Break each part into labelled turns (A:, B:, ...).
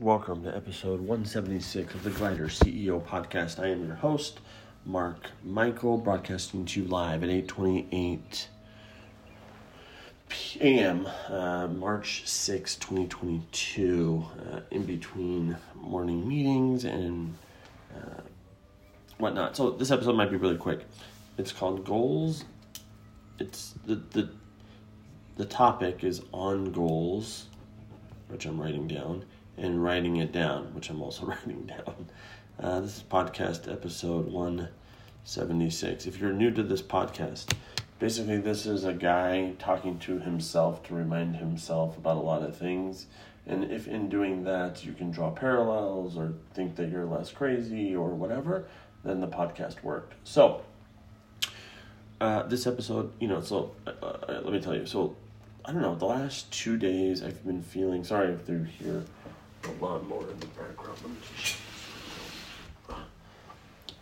A: Welcome to episode 176 of the Glider CEO podcast. I am your host, Mark Michael, broadcasting to you live at 8:28 p.m. Uh, March 6, 2022, uh, in between morning meetings and uh, whatnot. So this episode might be really quick. It's called Goals. It's the the the topic is on goals, which I'm writing down and writing it down, which I'm also writing down. Uh, this is podcast episode 176. If you're new to this podcast, basically, this is a guy talking to himself to remind himself about a lot of things. And if in doing that you can draw parallels or think that you're less crazy or whatever, then the podcast worked. So, uh, this episode, you know, so uh, uh, let me tell you. So, I don't know, the last two days I've been feeling, sorry if they're here the lawnmower in the background. Let me just.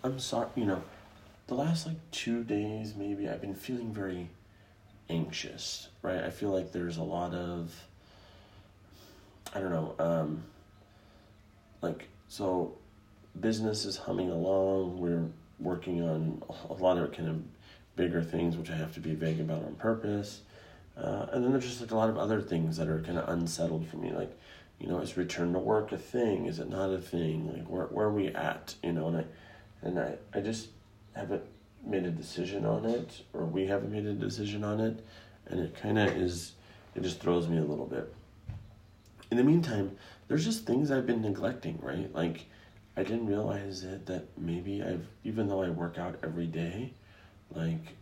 A: I'm sorry, you know, the last like two days maybe I've been feeling very anxious, right? I feel like there's a lot of, I don't know, um, like, so business is humming along. We're working on a lot of kind of bigger things, which I have to be vague about on purpose. Uh, and then there's just like a lot of other things that are kind of unsettled for me, like you know, is return to work a thing? Is it not a thing? Like where where are we at? You know, and I and I, I just haven't made a decision on it, or we haven't made a decision on it, and it kind of is. It just throws me a little bit. In the meantime, there's just things I've been neglecting, right? Like I didn't realize it that maybe I've even though I work out every day, like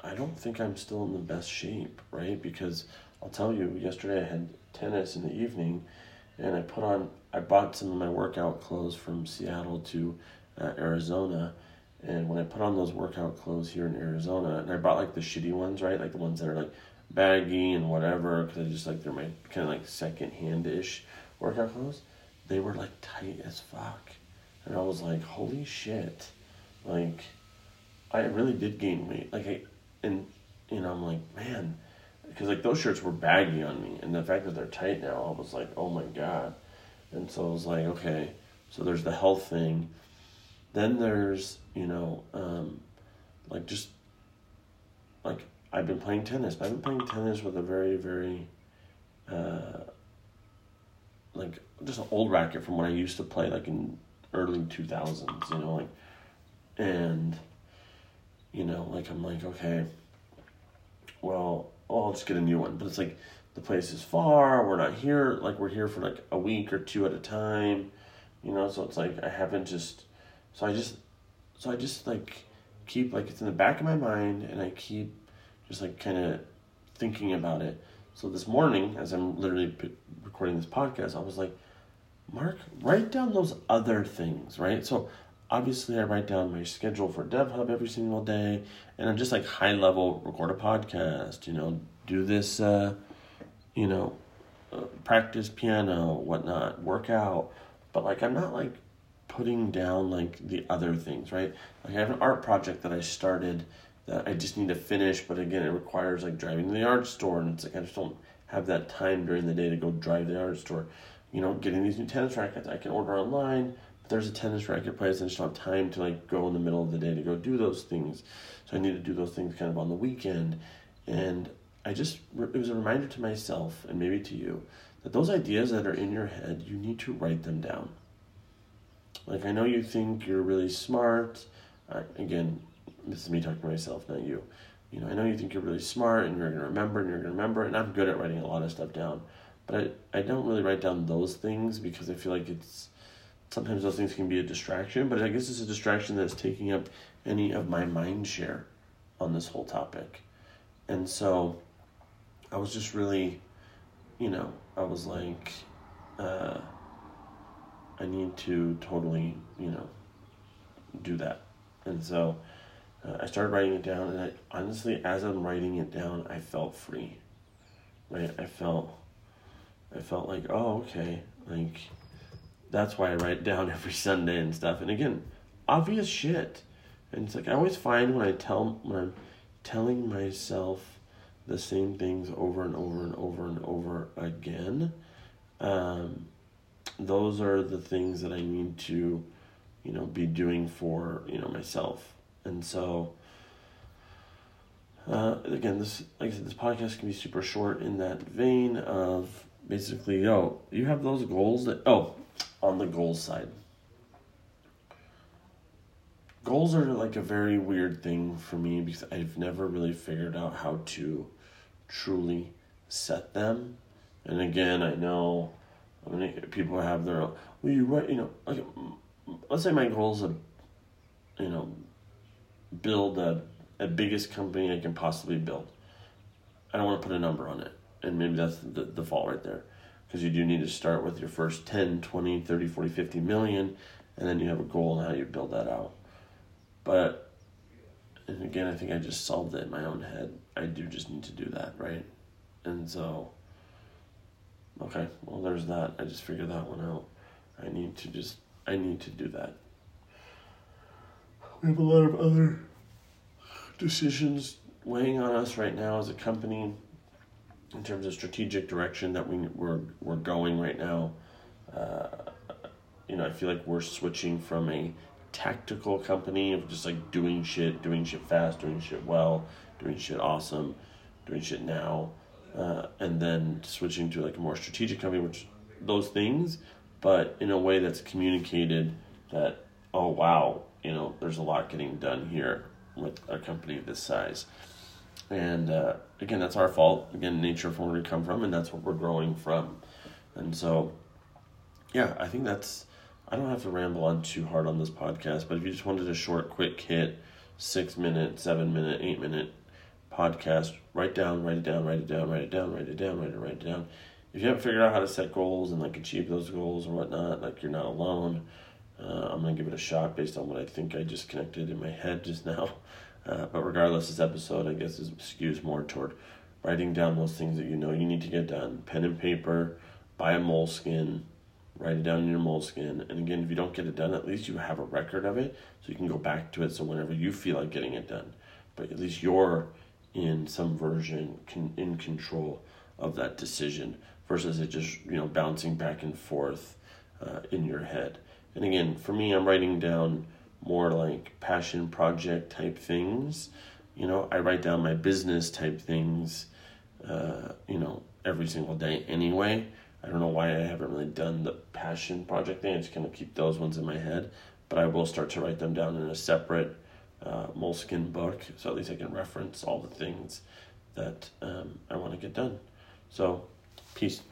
A: I don't think I'm still in the best shape, right? Because I'll tell you, yesterday I had tennis in the evening and I put on I bought some of my workout clothes from Seattle to uh, Arizona, and when I put on those workout clothes here in Arizona, and I bought like the shitty ones, right, like the ones that are like baggy and whatever, because I just like they're my kind of like second hand ish workout clothes. They were like tight as fuck, and I was like, holy shit, like I really did gain weight, like I, and you know I'm like man because like those shirts were baggy on me, and the fact that they're tight now, I was like, oh my god. And so I was like, okay, so there's the health thing. Then there's you know, um, like just like I've been playing tennis. I've been playing tennis with a very very, uh, like just an old racket from when I used to play like in early two thousands. You know, like, and you know, like I'm like okay, well oh, I'll just get a new one. But it's like the place is far. We're not here. Like we're here for like a week or two at a time. You know, so it's like I haven't just. So I just, so I just like keep like it's in the back of my mind, and I keep just like kind of thinking about it. So this morning, as I'm literally p- recording this podcast, I was like, Mark, write down those other things, right? So obviously I write down my schedule for DevHub every single day, and I'm just like high level record a podcast, you know, do this, uh, you know, uh, practice piano, whatnot, work out, but like I'm not like putting down like the other things, right? Like I have an art project that I started that I just need to finish, but again, it requires like driving to the art store, and it's like I just don't have that time during the day to go drive to the art store. You know, getting these new tennis rackets I can order online there's a tennis racket and I just don't have time to like go in the middle of the day to go do those things. So I need to do those things kind of on the weekend. And I just, it was a reminder to myself and maybe to you that those ideas that are in your head, you need to write them down. Like I know you think you're really smart. Uh, again, this is me talking to myself, not you. You know, I know you think you're really smart and you're going to remember and you're going to remember. And I'm good at writing a lot of stuff down. But I, I don't really write down those things because I feel like it's, sometimes those things can be a distraction, but I guess it's a distraction that's taking up any of my mind share on this whole topic. And so I was just really, you know, I was like, uh, I need to totally, you know, do that. And so uh, I started writing it down, and I, honestly, as I'm writing it down, I felt free. Right? I felt, I felt like, oh, okay, like that's why I write down every Sunday and stuff. And again, obvious shit. And it's like I always find when I tell when I'm telling myself the same things over and over and over and over again, um, those are the things that I need to, you know, be doing for you know myself, and so. Uh, again, this like I said, this podcast can be super short in that vein of basically, yo, you have those goals that oh, on the goals side. Goals are like a very weird thing for me because I've never really figured out how to truly set them. And again, I know mean, people have their own, well, you write, you know, like, let's say my goal is to, you know, build a, a biggest company I can possibly build. I don't want to put a number on it. And maybe that's the, the fault right there because you do need to start with your first 10 20 30 40 50 million and then you have a goal on how you build that out. But and again i think i just solved it in my own head. I do just need to do that right? And so okay well there's that. I just figured that one out. I need to just i need to do that. We have a lot of other decisions weighing on us right now as a company in terms of strategic direction that we we're we're going right now. Uh, you know, I feel like we're switching from a tactical company of just like doing shit, doing shit fast, doing shit well, doing shit awesome, doing shit now, uh, and then switching to like a more strategic company, which those things, but in a way that's communicated that oh wow, you know, there's a lot getting done here with a company of this size. And uh, again, that's our fault. Again, nature from where we come from, and that's what we're growing from. And so, yeah, I think that's. I don't have to ramble on too hard on this podcast, but if you just wanted a short, quick hit, six minute, seven minute, eight minute podcast, write down, write it down, write it down, write it down, write it down, write it, write it down. If you haven't figured out how to set goals and like achieve those goals or whatnot, like you're not alone. Uh, I'm gonna give it a shot based on what I think I just connected in my head just now. Uh, but regardless, this episode, I guess, is skews more toward writing down those things that you know you need to get done. Pen and paper, buy a Moleskine, write it down in your Moleskine. And again, if you don't get it done, at least you have a record of it so you can go back to it. So whenever you feel like getting it done, but at least you're in some version in control of that decision versus it just you know bouncing back and forth uh, in your head. And again, for me, I'm writing down more like passion project type things. You know, I write down my business type things, uh, you know, every single day anyway. I don't know why I haven't really done the passion project thing. I just kind of keep those ones in my head, but I will start to write them down in a separate uh, Moleskine book, so at least I can reference all the things that um, I want to get done. So, peace.